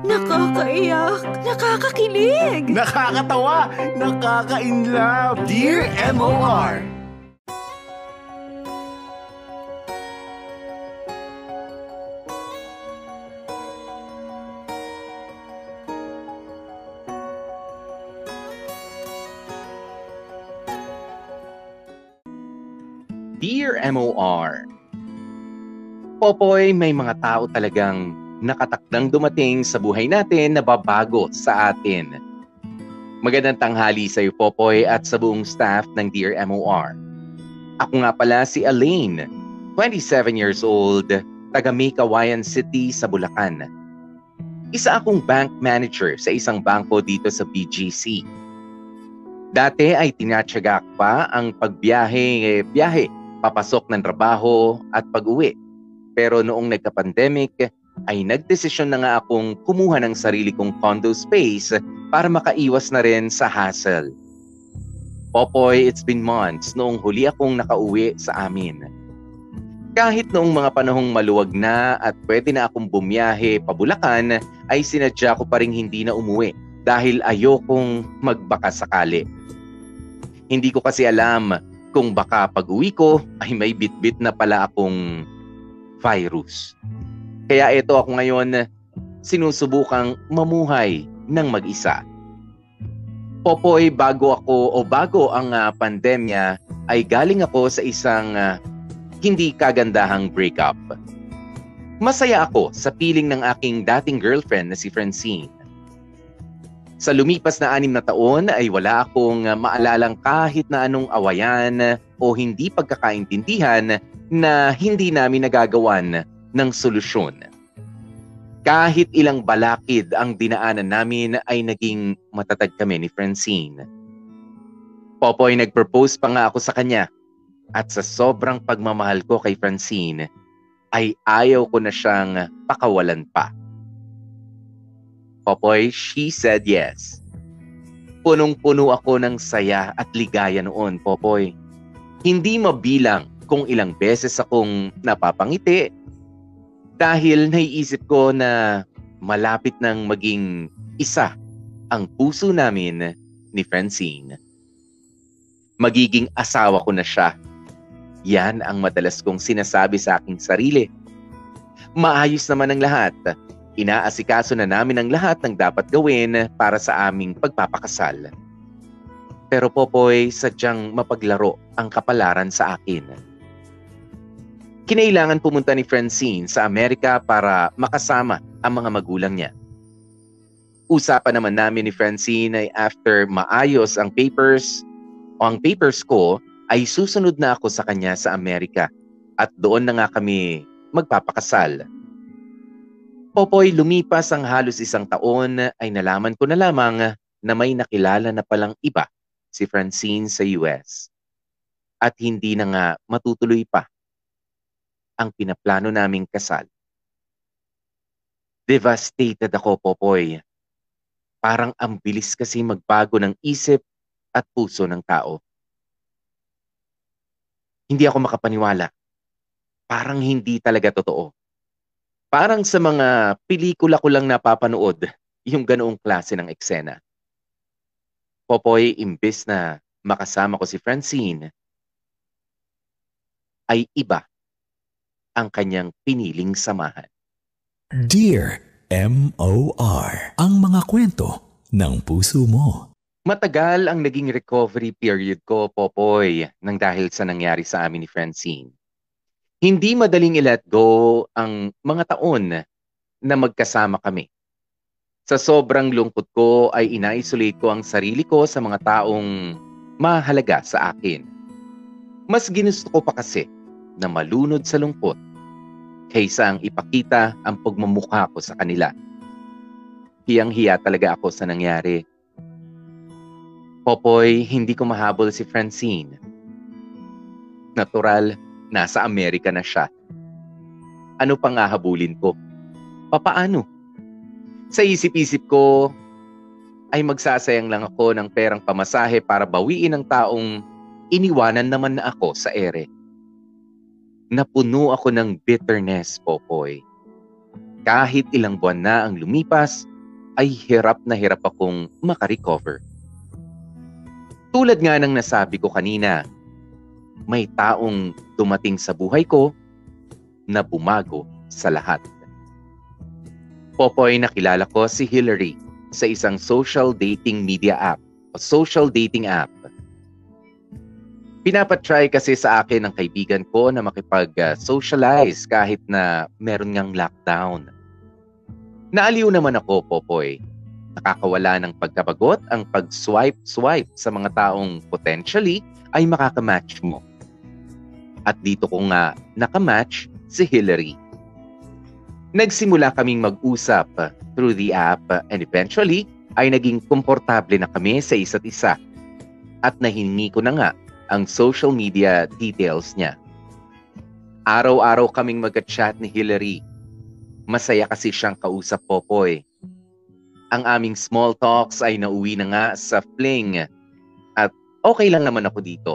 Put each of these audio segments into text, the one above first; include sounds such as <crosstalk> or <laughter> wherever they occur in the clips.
Nakakaiyak, nakakakilig. Nakakatawa, nakaka-inlove. Dear MOR. Dear MOR, Popoy, may mga tao talagang nakatakdang dumating sa buhay natin na babago sa atin. Magandang tanghali sa iyo, Popoy, at sa buong staff ng Dear MOR. Ako nga pala si Elaine, 27 years old, taga May Kawayan City sa Bulacan. Isa akong bank manager sa isang bangko dito sa BGC. Dati ay tinatsaga pa ang pagbiyahe, biyahe papasok ng trabaho at pag-uwi. Pero noong nagka-pandemic, ay nagdesisyon na nga akong kumuha ng sarili kong condo space para makaiwas na rin sa hassle. Popoy, it's been months noong huli akong nakauwi sa amin. Kahit noong mga panahong maluwag na at pwede na akong bumiyahe pabulakan, ay sinadya ko pa rin hindi na umuwi dahil ayokong magbaka sakali. Hindi ko kasi alam kung baka pag-uwi ko ay may bitbit na pala akong virus. Kaya ito ako ngayon sinusubukang mamuhay ng mag-isa. Popoy, bago ako o bago ang uh, pandemya ay galing ako sa isang uh, hindi kagandahang breakup. Masaya ako sa piling ng aking dating girlfriend na si Francine. Sa lumipas na anim na taon ay wala akong maalalang kahit na anong awayan o hindi pagkakaintindihan na hindi namin nagagawan ng solusyon. Kahit ilang balakid ang dinaanan namin ay naging matatag kami ni Francine. Popoy nag-propose pa nga ako sa kanya at sa sobrang pagmamahal ko kay Francine ay ayaw ko na siyang pakawalan pa. Popoy, she said yes. Punong-puno ako ng saya at ligaya noon, Popoy. Hindi mabilang kung ilang beses akong napapangiti dahil naiisip ko na malapit nang maging isa ang puso namin ni Francine. Magiging asawa ko na siya. Yan ang madalas kong sinasabi sa aking sarili. Maayos naman ang lahat Inaasikaso na namin ang lahat ng dapat gawin para sa aming pagpapakasal. Pero Popoy, sadyang mapaglaro ang kapalaran sa akin. Kinailangan pumunta ni Francine sa Amerika para makasama ang mga magulang niya. Usapan naman namin ni Francine ay after maayos ang papers o ang papers ko ay susunod na ako sa kanya sa Amerika at doon na nga kami magpapakasal. Popoy, lumipas ang halos isang taon ay nalaman ko na lamang na may nakilala na palang iba si Francine sa US. At hindi na nga matutuloy pa ang pinaplano naming kasal. Devastated ako, Popoy. Parang ang bilis kasi magbago ng isip at puso ng tao. Hindi ako makapaniwala. Parang hindi talaga totoo Parang sa mga pelikula ko lang napapanood yung ganoong klase ng eksena. Popoy, imbes na makasama ko si Francine, ay iba ang kanyang piniling samahan. Dear M.O.R. Ang mga kwento ng puso mo. Matagal ang naging recovery period ko, Popoy, nang dahil sa nangyari sa amin ni Francine. Hindi madaling i-let go ang mga taon na magkasama kami. Sa sobrang lungkot ko ay ina-isolate ko ang sarili ko sa mga taong mahalaga sa akin. Mas ginusto ko pa kasi na malunod sa lungkot kaysa ang ipakita ang pagmamukha ko sa kanila. Hiyang-hiya talaga ako sa nangyari. Popoy, hindi ko mahabol si Francine. Natural, nasa Amerika na siya. Ano pang hahabulin ko? Papaano? Sa isip-isip ko, ay magsasayang lang ako ng perang pamasahe para bawiin ang taong iniwanan naman na ako sa ere. Napuno ako ng bitterness, Popoy. Kahit ilang buwan na ang lumipas, ay hirap na hirap akong makarecover. Tulad nga ng nasabi ko kanina, may taong dumating sa buhay ko na bumago sa lahat. Popoy nakilala ko si Hillary sa isang social dating media app o social dating app. Pinapatry kasi sa akin ng kaibigan ko na makipag-socialize kahit na meron ngang lockdown. Naaliw naman ako, Popoy. Nakakawala ng pagkabagot ang pag-swipe-swipe sa mga taong potentially ay makakamatch mo. At dito ko nga nakamatch si Hillary. Nagsimula kaming mag-usap through the app and eventually ay naging komportable na kami sa isa't isa. At nahingi ko na nga ang social media details niya. Araw-araw kaming magka-chat ni Hillary. Masaya kasi siyang kausap Popoy. Ang aming small talks ay nauwi na nga sa fling at okay lang naman ako dito.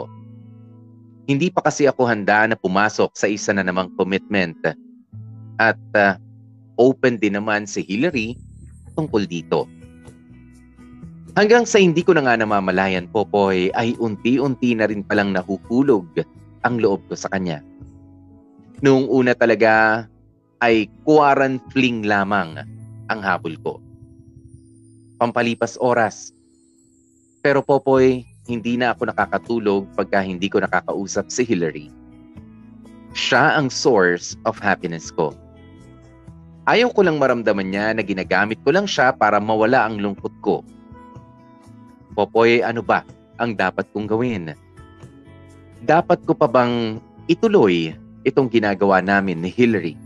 Hindi pa kasi ako handa na pumasok sa isa na namang commitment at uh, open din naman si Hillary tungkol dito. Hanggang sa hindi ko na nga namamalayan, Popoy, ay unti-unti na rin palang nahuhulog ang loob ko sa kanya. Noong una talaga ay kuwaran fling lamang ang habol ko. Pampalipas oras. Pero Popoy, hindi na ako nakakatulog pagka hindi ko nakakausap si Hillary. Siya ang source of happiness ko. Ayaw ko lang maramdaman niya na ginagamit ko lang siya para mawala ang lungkot ko Popoy, ano ba ang dapat kong gawin? Dapat ko pa bang ituloy itong ginagawa namin ni Hillary?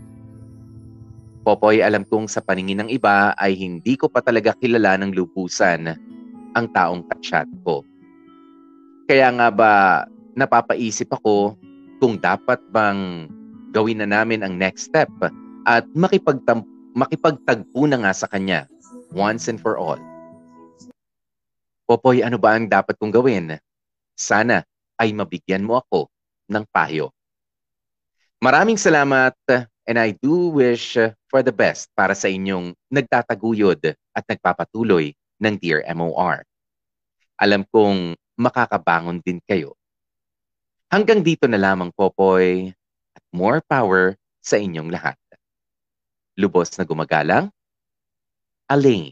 Popoy, alam kong sa paningin ng iba ay hindi ko pa talaga kilala ng lubusan ang taong kachat ko. Kaya nga ba napapaisip ako kung dapat bang gawin na namin ang next step at makipagtam- makipagtagpo na nga sa kanya once and for all. Popoy, ano ba ang dapat kong gawin? Sana ay mabigyan mo ako ng payo. Maraming salamat and I do wish for the best para sa inyong nagtataguyod at nagpapatuloy ng Dear MOR. Alam kong makakabangon din kayo. Hanggang dito na lamang, Popoy, at more power sa inyong lahat. Lubos na gumagalang, Alain.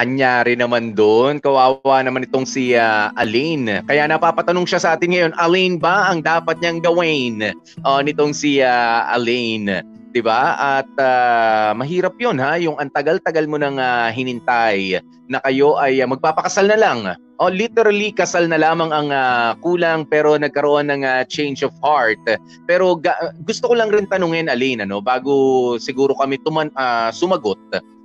Anyari naman doon. Kawawa naman itong si uh, Alain. Kaya napapatanong siya sa atin ngayon, Alain ba ang dapat niyang gawin uh, nitong si uh, Alain? 'Di ba? At uh, mahirap 'yon ha, yung antagal-tagal mo nang uh, hinintay na kayo ay uh, magpapakasal na lang. O oh, literally kasal na lamang ang uh, kulang pero nagkaroon ng uh, change of heart. Pero ga- gusto ko lang rin tanungin Alain ano bago siguro kami tuman uh, sumagot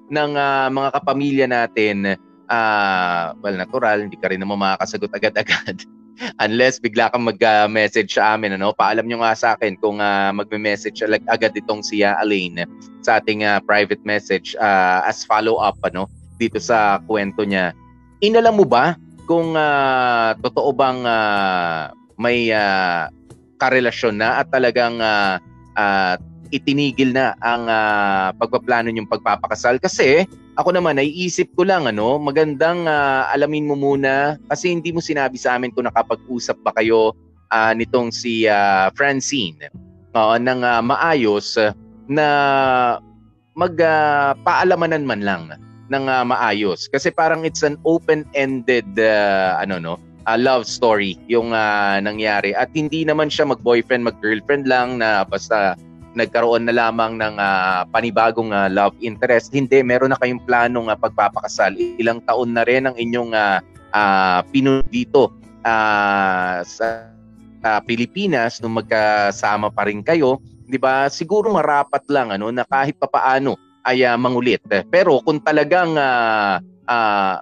ng uh, mga kapamilya natin, uh, well, natural, hindi ka rin naman makakasagot agad-agad. <laughs> Unless bigla kang mag-message sa amin, ano? Paalam nyo nga sa akin kung uh, magme-message agad itong si uh, Alain sa ating uh, private message uh, as follow-up, ano? Dito sa kwento niya. Inalam mo ba kung uh, totoo bang uh, may uh, karelasyon na at talagang uh, uh, itinigil na ang uh, pagpaplano yung pagpapakasal. Kasi ako naman naiisip ko lang ano magandang uh, alamin mo muna. Kasi hindi mo sinabi sa amin kung nakapag-usap ba kayo uh, nitong si uh, Francine. Uh, ng uh, maayos na magpaalamanan uh, man lang ng uh, maayos. Kasi parang it's an open-ended uh, ano no uh, love story yung uh, nangyari. At hindi naman siya mag-boyfriend mag-girlfriend lang na basta nagkaroon na lamang ng uh, panibagong uh, love interest. Hindi, meron na kayong planong uh, pagpapakasal. Ilang taon na rin ang inyong uh, uh, pinuno dito uh, sa uh, Pilipinas nung magkasama pa rin kayo. 'Di ba? Siguro marapat lang ano na kahit papaano ay uh, mangulit. Pero kung talagang uh, uh,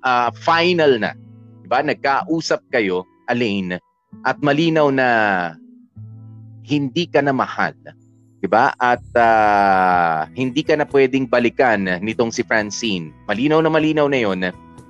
uh, final na, 'di ba? Nagkausap kayo, Alain, at malinaw na hindi ka na mahal 'di ba? At ah, hindi ka na pwedeng balikan nitong si Francine. Malinaw na malinaw na 'yon.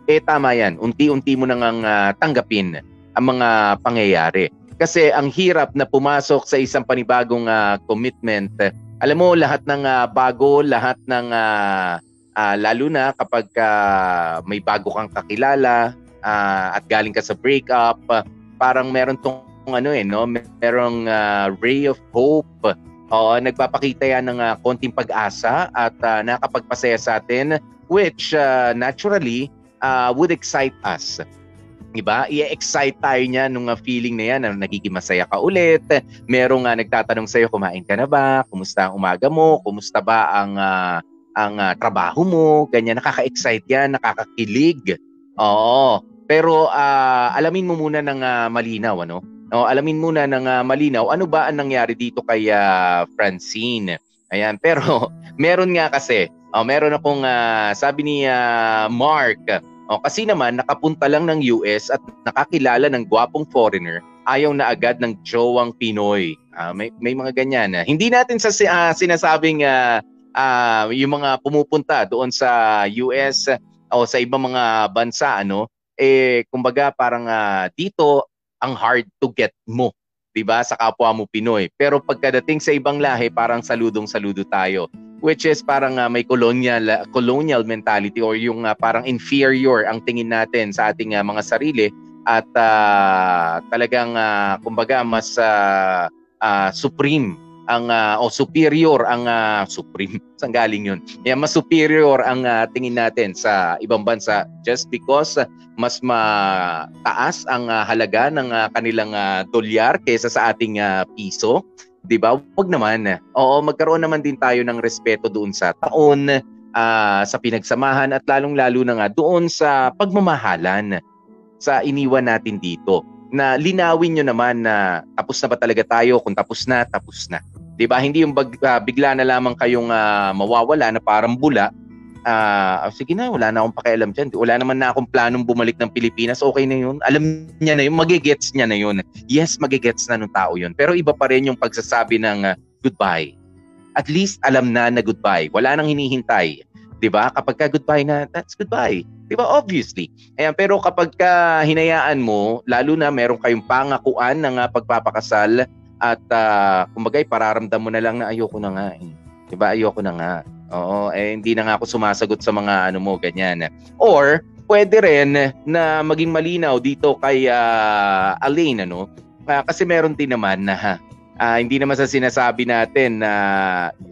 Eh tama 'yan. Unti-unti mo nang ang ah, tanggapin ang mga pangyayari. Kasi ang hirap na pumasok sa isang panibagong ah, commitment. Alam mo lahat ng ah, bago, lahat ng ah, ah, lalo na kapag ah, may bago kang kakilala ah, at galing ka sa breakup, ah, parang meron tong ano eh no, merong ah, ray of hope Oo, nagpapakita yan ng ah, konting pag-asa at ah, nakapagpasaya sa atin which ah, naturally ah, would excite us. Diba? I-excite tayo niya nung feeling na yan na nagiging masaya ka ulit. Merong nga nagtatanong sa'yo, kumain ka na ba? Kumusta ang umaga mo? Kumusta ba ang ah, ang ah, trabaho mo? Ganyan, nakaka-excite yan, nakakakilig. Oo. Pero ah, alamin mo muna ng ah, malinaw, ano? O, alamin muna ng ah, malinaw ano ba ang nangyari dito kay ah, Francine. Ayan, <laughs> pero meron nga kasi, oh, meron akong ah, sabi ni ah, Mark, oh, kasi naman nakapunta lang ng US at nakakilala ng gwapong foreigner, ayaw na agad ng jowang Pinoy. Ah, may may mga ganyan. Hindi natin sa ah, sinasabing ah, ah, yung mga pumupunta doon sa US o sa ibang mga bansa ano, eh kumbaga parang ah, dito ang hard to get mo, 'di ba? Sa kapwa mo Pinoy. Pero pagkadating sa ibang lahi, parang saludong-saludo tayo. Which is parang ah, may colonial colonial mentality or yung ah, parang inferior ang tingin natin sa ating ah, mga sarili at ah, talagang ah, kumbaga mas ah, ah, supreme ang ah, o superior ang ah, supreme <laughs> saan galing yun? Yeah, mas superior ang ah, tingin natin sa ibang bansa just because ah, mas mataas ang ah, halaga ng ah, kanilang ah, dolyar kaysa sa ating ah, piso. 'di ba? Wag naman. Oo magkaroon naman din tayo ng respeto doon sa taon ah, sa pinagsamahan at lalong-lalo na nga doon sa pagmamahalan sa iniwan natin dito. Na linawin nyo naman na tapos na ba talaga tayo? Kung tapos na tapos na 'di ba? Hindi yung bag, ah, bigla na lamang kayong ah, mawawala na parang bula. Ah sige na wala na akong pakialam diyan wala naman na akong planong bumalik ng Pilipinas. Okay na yun. Alam niya na yun. Magigets niya na yun. Yes magigets na ng tao yun. Pero iba pa rin yung pagsasabi ng ah, goodbye. At least alam na na goodbye. Wala nang hinihintay. 'di ba? Kapag ka goodbye na that's goodbye. 'di ba? Obviously. Ayan pero kapag ka hinayaan mo lalo na meron kayong pangakuan ng pagpapakasal at uh, kumbaga pararamdam mo na lang na ayoko na nga eh. 'di ba ayoko na nga. Oo eh hindi na nga ako sumasagot sa mga ano mo ganyan. Or pwede rin na maging malinaw dito kay ah, Alain ano? Ah, kasi meron din naman na ah, hindi naman sa sinasabi natin na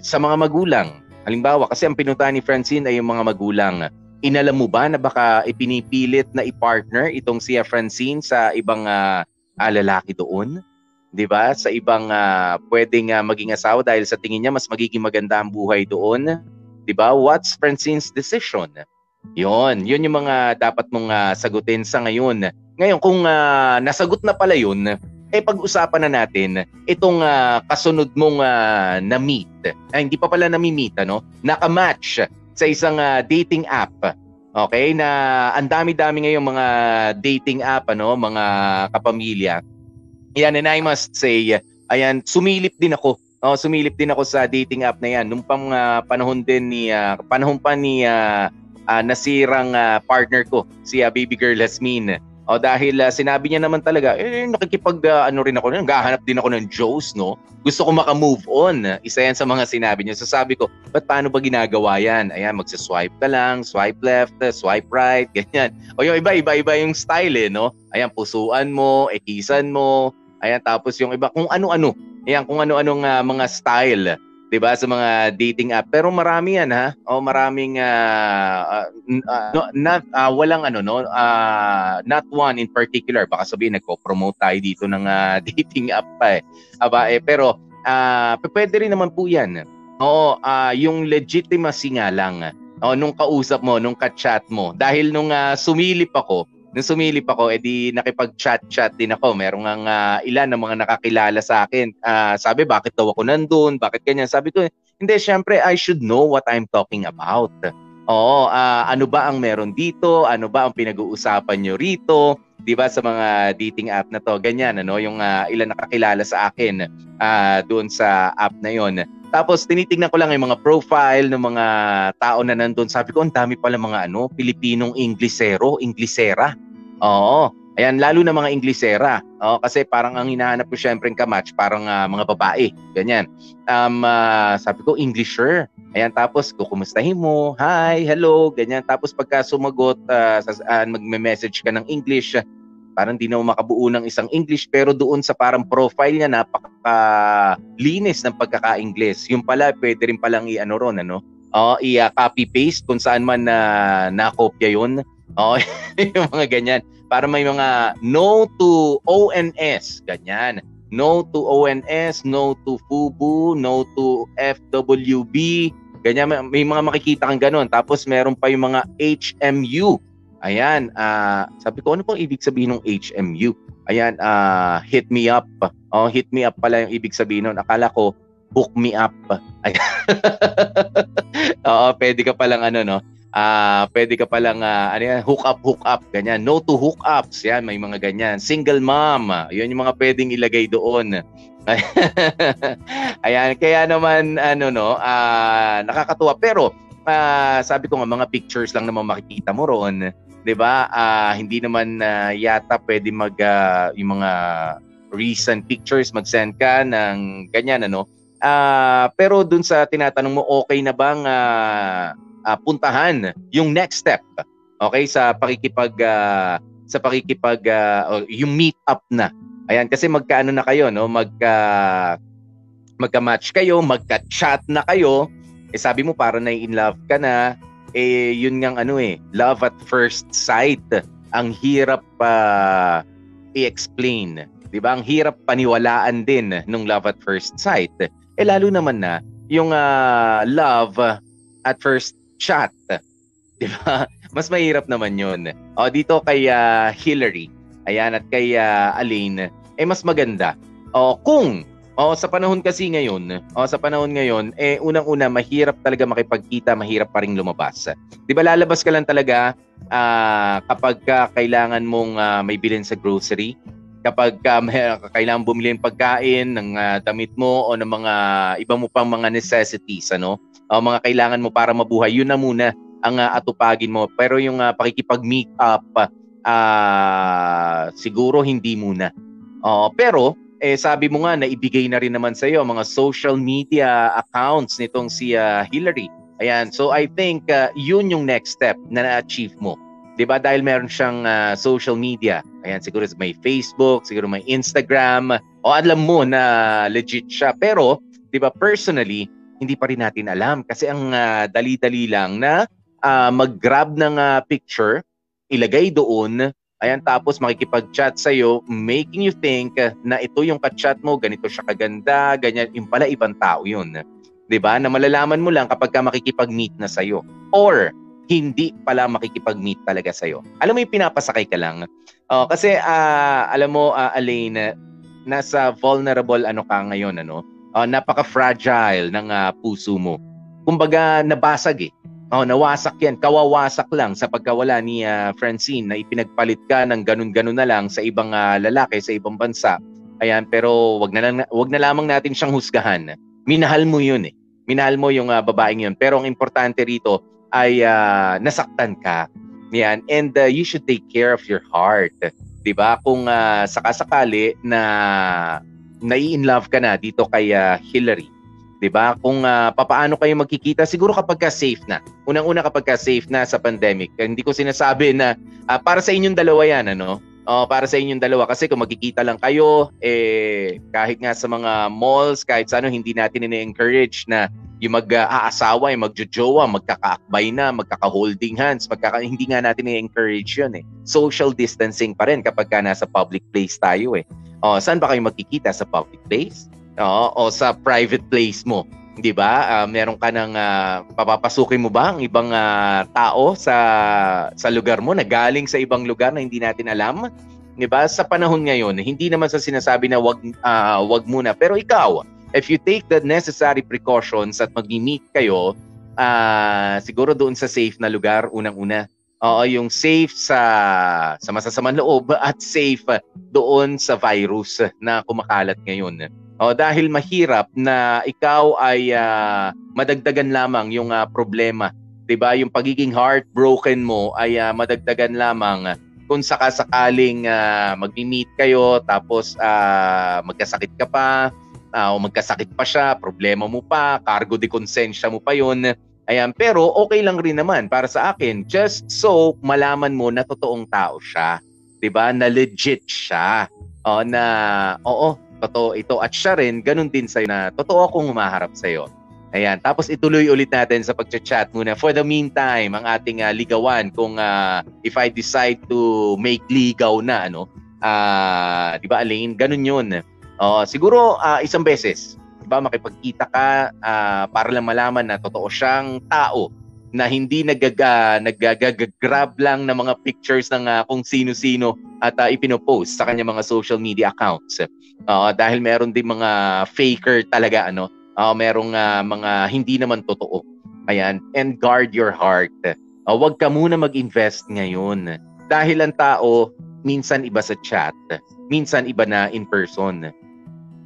sa mga magulang. Halimbawa kasi ang pinunta ni Francine ay yung mga magulang. Inalam mo ba na baka ipinipilit na i-partner itong si Francine sa ibang ah, ah, lalaki doon 'di ba? Sa ibang ah, pwedeng ah, maging asawa dahil sa tingin niya mas magiging maganda ang buhay doon, 'di ba? What's Francine's decision? 'Yon, 'yun yung mga dapat mong ah, sagutin sa ngayon. Ngayon kung ah, nasagot na pala 'yun, eh pag-usapan na natin itong ah, kasunod mong ah, na-meet. Ay, hindi pa pala nami-meet ano, naka-match sa isang ah, dating app. Okay, na ang dami-dami ngayong mga dating app ano, mga kapamilya yan, and I must say, ayan, sumilip din ako. Oh, sumilip din ako sa dating app na yan. Nung pang ah, panahon din ni, ah, panahon pa ni ah, ah, nasirang ah, partner ko, si ah, baby girl Lasmin. O dahil ah, sinabi niya naman talaga, eh, nakikipag ah, ano rin ako, naghahanap din ako ng Joes, no? Gusto ko maka-move on. Isa yan sa mga sinabi niya. So sabi ko, ba't paano ba ginagawa yan? Ayan, magsa-swipe ka lang, swipe left, swipe right, <laughs> ganyan. O yung iba, iba-iba yung style eh, no? Ayan, pusuan mo, ekisan mo, Ayan, tapos yung iba, kung ano-ano. Ayan, kung ano-anong ah, mga style. 'di ba sa mga dating app. Pero marami yan ha? O maraming n- ah, no, not ah, walang ano no? Ah, not one in particular. Baka sabihin nagpo-promote tayo dito ng ah, <laughs> dating app pa eh. Aba eh pero p- pwede rin naman po yan. Oo ah, yung legitimacy nga lang. Oh, nung kausap mo nung ka-chat mo. Dahil nung ah, sumilip ako nung sumilip ako, edi nakipag-chat-chat din ako. Merong ang ah, ilan ng mga nakakilala sa akin. Ah, sabi, bakit daw ako nandun? Bakit ganyan? Sabi ko, hindi, syempre, I should know what I'm talking about. Oo, ah, ano ba ang meron dito? Ano ba ang pinag-uusapan nyo rito? 'Di ba sa mga dating app na to. Ganyan ano, yung uh, ilan nakakilala sa akin uh, doon sa app na 'yon. Tapos tinitingnan ko lang yung mga profile ng mga tao na nandun. Sabi ko, ang dami pala mga ano, Pilipinong Inglesero, Inglesera. Oo. Ayan, lalo na mga Inglesera. Oh, kasi parang ang hinahanap ko syempre kamatch, parang uh, mga babae. Ganyan. Um, uh, sabi ko, Englisher. Ayan, tapos kukumustahin mo, hi, hello, ganyan. Tapos pagka sumagot, uh, uh, magme-message ka ng English, parang di na makabuo ng isang English pero doon sa parang profile niya napaka-linis ng pagkaka-Ingles. Yung pala pwede rin palang i-ano ron ano. Oh, i-copy paste kung saan man na uh, nakopya 'yon. Oh, <laughs> yung mga ganyan. Para may mga no to ONS, ganyan. No to ONS, no to FUBU, no to FWB. Ganyan, may mga makikita kang ganun. Tapos meron pa yung mga HMU. Ayan, uh, sabi ko, ano pong ibig sabihin ng HMU? Ayan, uh, hit me up. Oh, hit me up pala yung ibig sabihin nun. Akala ko, hook me up. <laughs> Oo, pwede ka palang ano, no? uh, pwede ka palang uh, ano yan, hook up, hook up, ganyan. No to hook ups, yan, may mga ganyan. Single mom, yun yung mga pwedeng ilagay doon. <laughs> Ayan, kaya naman ano no, uh, nakakatuwa pero uh, sabi ko nga mga pictures lang naman makikita mo roon, 'di ba? Uh, hindi naman uh, yata pwede mag uh, yung mga recent pictures mag-send ka ng ganyan ano. Uh, pero dun sa tinatanong mo okay na bang uh, uh, puntahan yung next step. Okay sa pakikipag uh, sa pakikipag uh, yung meet up na. Ayan kasi magkaano na kayo no, magka magka-match kayo, magka-chat na kayo. Eh sabi mo para na in love ka na, eh yun ngang ano eh, love at first sight. Ang hirap pa uh, i-explain. 'Di ba? Ang hirap paniwalaan din nung love at first sight. Eh lalo naman na yung uh, love at first chat. 'Di ba? <laughs> Mas mahirap naman 'yun. O dito kay uh, Hillary, ayan at kay uh, Aline, eh mas maganda. O kung o sa panahon kasi ngayon, o sa panahon ngayon, eh unang-una mahirap talaga makipagkita, mahirap pa ring lumabas. 'Di ba lalabas ka lang talaga uh, kapag ka kailangan mong uh, may bilhin sa grocery, kapag uh, <laughs> may, kailangan bumili ng pagkain, ng uh, damit mo o ng mga iba mo pang mga necessities, ano? uh, mga kailangan mo para mabuhay, yun na muna ang uh, atupagin mo. Pero yung uh, pakikipag-meet up, uh, siguro hindi muna. Uh, pero, eh, sabi mo nga na ibigay na rin naman sa iyo mga social media accounts nitong si uh, Hillary. Ayan, so I think uh, yun yung next step na na-achieve mo. 'Di ba? Dahil meron siyang uh, social media. Ayan, siguro may Facebook, siguro may Instagram. O alam mo na legit siya. Pero, 'di ba, personally, hindi pa rin natin alam kasi ang uh, dali-dali lang na uh, mag-grab ng uh, picture, ilagay doon, ayan tapos makikipag-chat sa iyo, making you think na ito yung ka-chat mo, ganito siya kaganda, ganyan, yung pala ibang tao yun. 'Di ba? Na malalaman mo lang kapag ka makikipag-meet na sa iyo. Or hindi pala makikipag-meet talaga sa iyo. Alam mo yung pinapasakay ka lang. Uh, kasi uh, alam mo uh, Elaine, nasa vulnerable ano ka ngayon ano uh, napaka-fragile ng uh, puso mo. Kumbaga nabasag eh. Oh, nawasak yan. Kawawasak lang sa pagkawala ni uh, Francine na ipinagpalit ka ng ganun-ganun na lang sa ibang uh, lalaki sa ibang bansa. Ayan, pero wag na lang wag na lamang natin siyang husgahan. Minahal mo 'yun eh. Minahal mo yung uh, babaeng 'yun. Pero ang importante rito ay uh, nasaktan ka. Yan, and uh, you should take care of your heart. 'Di ba? Kung uh, sakasakali na nai-in love ka na dito kay uh, Hillary. 'Di ba? Kung uh, papaano kayo magkikita, siguro kapag ka safe na. Unang-una kapag ka safe na sa pandemic. Hindi ko sinasabi na uh, para sa inyong dalawa 'yan, ano? Uh, para sa inyong dalawa kasi kung magkikita lang kayo eh kahit nga sa mga malls kahit sa ano hindi natin ini-encourage na yung mag-aasawa, yung magjojowa, magkakaakbay na, magkaka-holding hands, magkaka hindi nga natin i-encourage 'yun eh. Social distancing pa rin kapag ka nasa public place tayo eh. Oh, saan ba kayo magkikita sa public place? Oo, o sa private place mo. 'Di ba? Uh, meron ka ng uh, papapasukin mo ba ang ibang uh, tao sa sa lugar mo na galing sa ibang lugar na hindi natin alam? 'Di ba? Sa panahon ngayon, hindi naman sa sinasabi na wag uh, wag muna, pero ikaw, if you take the necessary precautions at magmi-meet kayo, uh, siguro doon sa safe na lugar unang-una Oo, yung safe sa sa masasamang loob at safe doon sa virus na kumakalat ngayon. O dahil mahirap na ikaw ay uh, madagdagan lamang yung uh, problema, 'di ba? Yung pagiging heartbroken mo ay uh, madagdagan lamang kung sakasakaling uh, magmi-meet kayo tapos uh, magkasakit ka pa uh, o magkasakit pa siya, problema mo pa, cargo de konsensya mo pa 'yon Ayan, pero okay lang rin naman para sa akin just so malaman mo na totoong tao siya. 'Di ba? Na legit siya. O na oo, totoo ito at siya rin ganun din sa na totoo akong humaharap sa iyo. Ayan, tapos ituloy ulit natin sa pagcha-chat muna. For the meantime, ang ating uh, ligawan kung uh, if I decide to make ligaw na ano, uh, 'di ba Alain? Ganun 'yun. Uh, siguro uh, isang beses ba makipagkita ka uh, para lang malaman na totoo siyang tao na hindi nagaga nagagagrab lang ng mga pictures ng uh, kung sino-sino at uh, ipinopost sa kanya mga social media accounts. Uh, dahil meron din mga faker talaga ano, uh, merong uh, mga hindi naman totoo. Ayan, and guard your heart. Uh, huwag ka muna mag-invest ngayon. Dahil ang tao, minsan iba sa chat, minsan iba na in person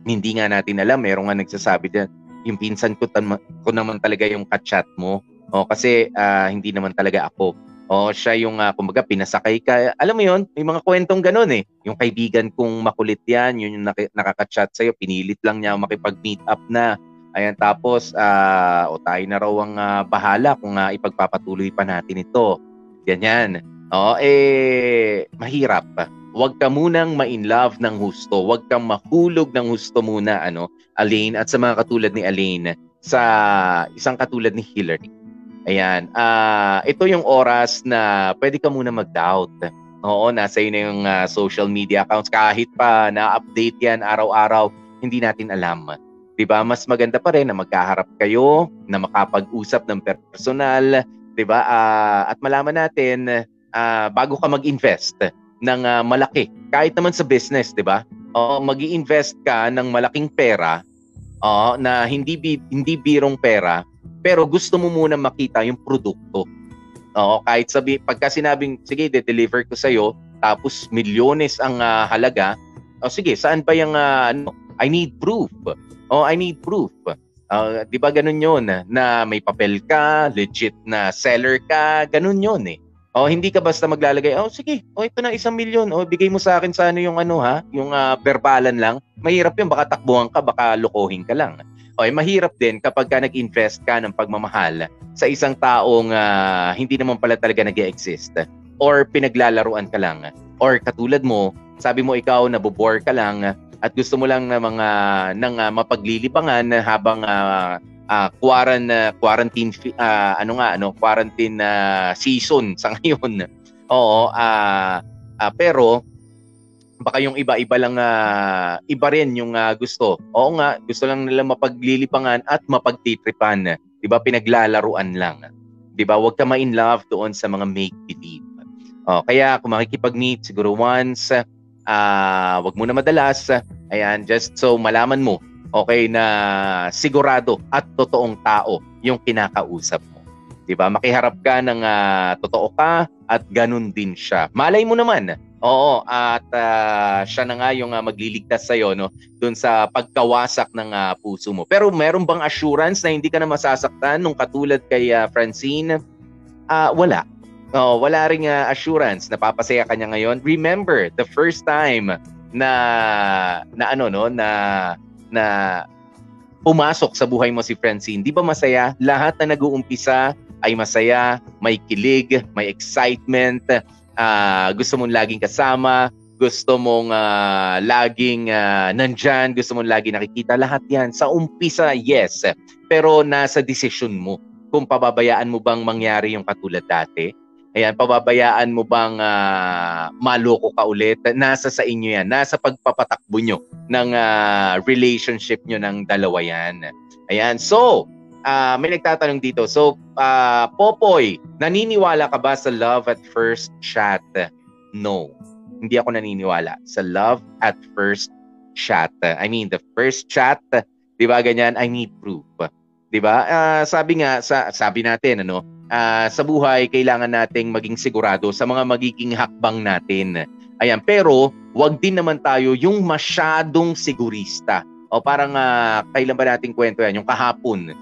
hindi nga natin alam, meron nga nagsasabi din, yung pinsan ko, tam- ko naman talaga yung kachat mo. O, kasi uh, hindi naman talaga ako. O, siya yung, uh, kumbaga, pinasakay ka. Alam mo yon may mga kwentong ganun eh. Yung kaibigan kong makulit yan, yun yung nak- nakakachat sa'yo, pinilit lang niya makipag-meet up na. Ayan, tapos, uh, o tayo na raw ang uh, bahala kung uh, ipagpapatuloy pa natin ito. Ganyan. O, eh, mahirap Huwag ka munang ma-in-love ng husto. Huwag kang mahulog ng husto muna, ano, Alain, at sa mga katulad ni Alain, sa isang katulad ni Hillary. Ayan. Uh, ito yung oras na pwede ka muna mag-doubt. Oo, nasa na yung uh, social media accounts. Kahit pa na-update yan araw-araw, hindi natin alam. 'Di ba? Mas maganda pa rin na magkaharap kayo, na makapag-usap ng personal, 'di ba? Uh, at malaman natin uh, bago ka mag-invest ng uh, malaki. Kahit naman sa business, 'di ba? O magi-invest ka ng malaking pera uh, na hindi bi- hindi birong pera, pero gusto mo muna makita yung produkto. Oo, kahit sabi pagka sinabing sige, de-deliver ko sa iyo, tapos milyones ang uh, halaga. O sige, saan ba yung uh, ano? I need proof. Oh, I need proof. Uh, 'di ba ganun 'yon na may papel ka, legit na seller ka, ganun 'yon eh. Oh, hindi ka basta maglalagay, oh sige, oh ito na isang milyon, oh bigay mo sa akin sa ano yung ano ha, yung uh, verbalan lang. Mahirap yun, baka takbuhan ka, baka lokohin ka lang. Oh, eh, mahirap din kapag ka nag-invest ka ng pagmamahal sa isang taong uh, hindi naman pala talaga nag exist or pinaglalaruan ka lang. Or katulad mo, sabi mo ikaw nabobore ka lang at gusto mo lang ng mga ng uh, mapaglilibangan habang uh, uh, quarant, uh, quarantine uh, ano nga ano quarantine uh, season <laughs> sa ngayon. Oo, uh, uh, pero baka yung iba-iba lang uh, iba rin yung uh, gusto. Oo nga, gusto lang nila mapaglilipangan at mapagtitripan. 'Di ba? Pinaglalaruan lang. 'Di ba? Huwag ka ma-in love doon sa mga make believe. Oh, kaya kung makikipag-meet siguro once, uh, wag mo na madalas. Ayan, just so malaman mo okay, na sigurado at totoong tao yung kinakausap mo. 'Di ba? Makiharap ka ng uh, totoo ka at ganun din siya. Malay mo naman. Oo, at uh, siya na nga yung uh, magliligtas sa iyo no doon sa pagkawasak ng uh, puso mo. Pero meron bang assurance na hindi ka na masasaktan nung katulad kay uh, Francine? Uh, wala. Oh, wala ring uh, assurance na papasaya kanya ngayon. Remember, the first time na na ano no na na pumasok sa buhay mo si Francine, di ba masaya? Lahat na nag-uumpisa ay masaya, may kilig, may excitement, uh, gusto mong laging kasama, gusto mong uh, laging uh, nandyan, gusto mong laging nakikita, lahat yan. Sa umpisa, yes. Pero nasa desisyon mo kung pababayaan mo bang mangyari yung katulad dati Ayan, pababayaan mo bang uh, maloko ka ulit? Nasa sa inyo yan. Nasa pagpapatakbo nyo ng uh, relationship nyo ng dalawa yan. Ayan, so, uh, may nagtatanong dito. So, uh, Popoy, naniniwala ka ba sa love at first chat? No. Hindi ako naniniwala sa love at first chat. I mean, the first chat, di ba ganyan, I need proof. 'di ba? Uh, sabi nga sa sabi natin ano, ah, sa buhay, kailangan nating maging sigurado sa mga magiging hakbang natin. Ayan, pero wag din naman tayo yung masyadong sigurista. O parang uh, kailan ba nating kwento yan? Yung kahapon.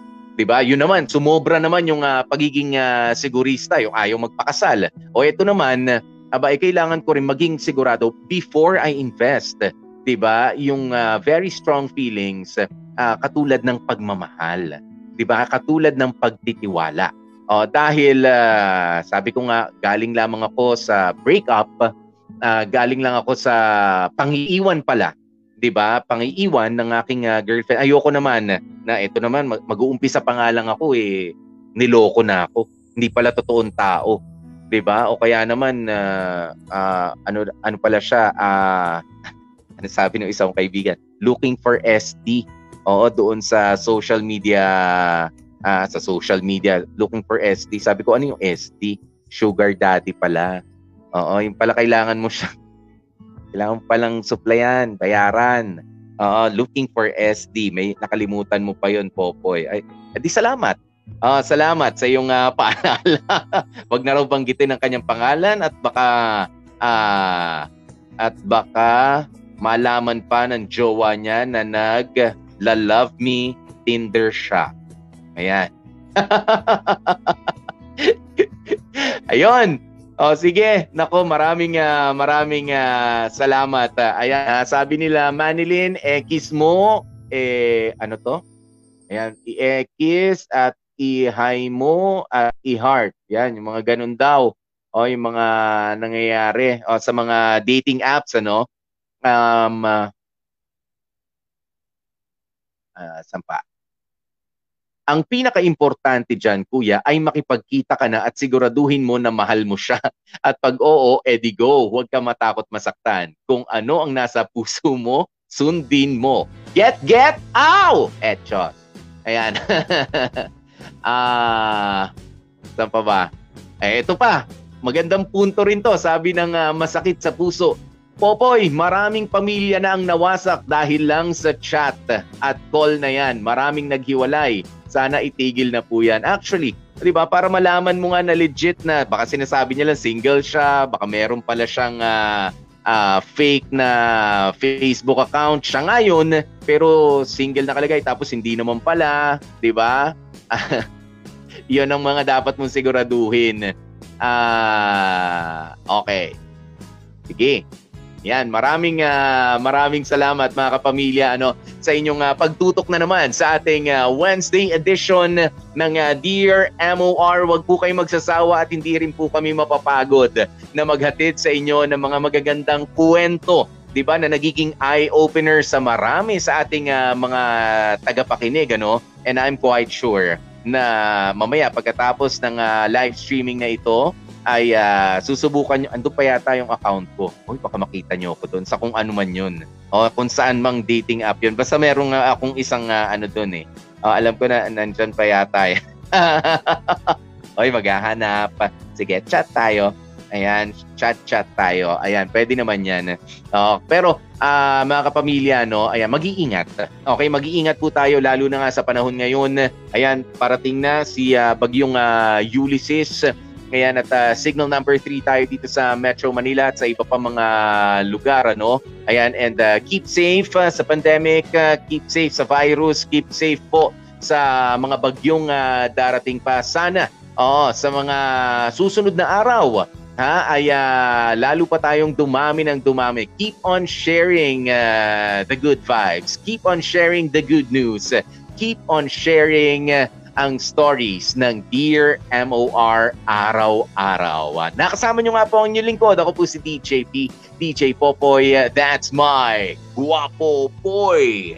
'Di ba? Yun naman, sumobra naman yung uh, pagiging uh, sigurista, yung ayaw magpakasal. O ito naman, aba, eh, kailangan ko rin maging sigurado before I invest. 'di ba? Yung uh, very strong feelings uh, katulad ng pagmamahal. 'Di ba? Katulad ng pagtitiwala. Oh, dahil uh, sabi ko nga galing lamang ako sa breakup, uh, galing lang ako sa pangiiwan pala 'di ba? Pangiiwan ng aking uh, girlfriend. Ayoko naman na ito naman mag- mag-uumpisa pa nga lang ako eh niloko na ako. Hindi pala totoong tao. 'di ba? O kaya naman uh, uh, ano ano pala siya uh, <laughs> ano sabi ng isang kaibigan, looking for SD. Oo, doon sa social media uh, sa social media looking for SD. Sabi ko ano yung SD? Sugar daddy pala. Oo, yung pala kailangan mo siya kailangan palang supplyan, bayaran. Uh, looking for SD. May nakalimutan mo pa yon Popoy. Ay, edi salamat. Uh, salamat sa iyong uh, paalala. <laughs> Wag na raw banggitin ang kanyang pangalan at baka uh, at baka malaman pa ng jowa niya na nag la love me Tinder siya. Ayan. <laughs> Ayun. Oh, sige. Nako, maraming uh, maraming uh, salamat. Uh, ayan, uh, sabi nila Manilin, X mo eh ano to? Ayan, i-X at i-hi mo at i-heart. Yan, yung mga ganun daw. O yung mga nangyayari o sa mga dating apps ano. Um uh, uh, sampa. Ang pinaka-importante dyan, kuya, ay makipagkita ka na at siguraduhin mo na mahal mo siya. <laughs> At pag oo, edi go. Huwag ka matakot masaktan. Kung ano ang nasa puso mo, sundin mo. Get, get, ow! Etchos. Ayan. <laughs> Ah, uh, saan pa ba? Eh, ito pa. Magandang punto rin to. Sabi ng uh, masakit sa puso. Popoy, maraming pamilya na ang nawasak dahil lang sa chat at call na yan. Maraming naghiwalay sana itigil na po yan. Actually, di ba, para malaman mo nga na legit na, baka sinasabi niya lang single siya, baka meron pala siyang uh, uh, fake na Facebook account siya ngayon, pero single na kalagay, tapos hindi naman pala, di ba? <laughs> Yun ang mga dapat mong siguraduhin. Ah, uh, okay. Sige. Yan, maraming uh, maraming salamat mga kapamilya ano sa inyong uh, pagtutok na naman sa ating uh, Wednesday edition ng uh, Dear MOR. Huwag po kayong magsasawa at hindi rin po kami mapapagod na maghatid sa inyo ng mga magagandang kwento 'di ba na nagiging eye-opener sa marami sa ating uh, mga tagapakinig ano and I'm quite sure na mamaya pagkatapos ng uh, live streaming na ito ay uh, susubukan nyo, ando pa yata yung account ko. Uy, baka makita nyo ako doon sa kung ano man yun. O kung saan mang dating app yun. Basta meron uh, akong isang uh, ano doon eh. Uh, alam ko na nandyan pa yata eh. <laughs> Oy, maghahanap. Sige, chat tayo. Ayan, chat-chat tayo. Ayan, pwede naman yan. Uh, pero uh, mga kapamilya, no, ayan, mag-iingat. Okay, mag-iingat po tayo lalo na nga sa panahon ngayon. Ayan, parating na si uh, bagyong uh, Ulysses ngayon at uh, signal number 3 tayo dito sa Metro Manila at sa iba pa mga lugar ano. Ayan and uh, keep safe uh, sa pandemic, uh, keep safe sa virus, keep safe po sa mga bagyong uh, darating pa sana. Oh, sa mga susunod na araw ha ay uh, lalo pa tayong dumami ng dumami. Keep on sharing uh, the good vibes. Keep on sharing the good news. Keep on sharing uh, ang stories ng Dear MOR araw-araw. Nakasama nyo nga po ang inyong lingkod. Ako po si DJ P, DJ Popoy. That's my Guapo Boy.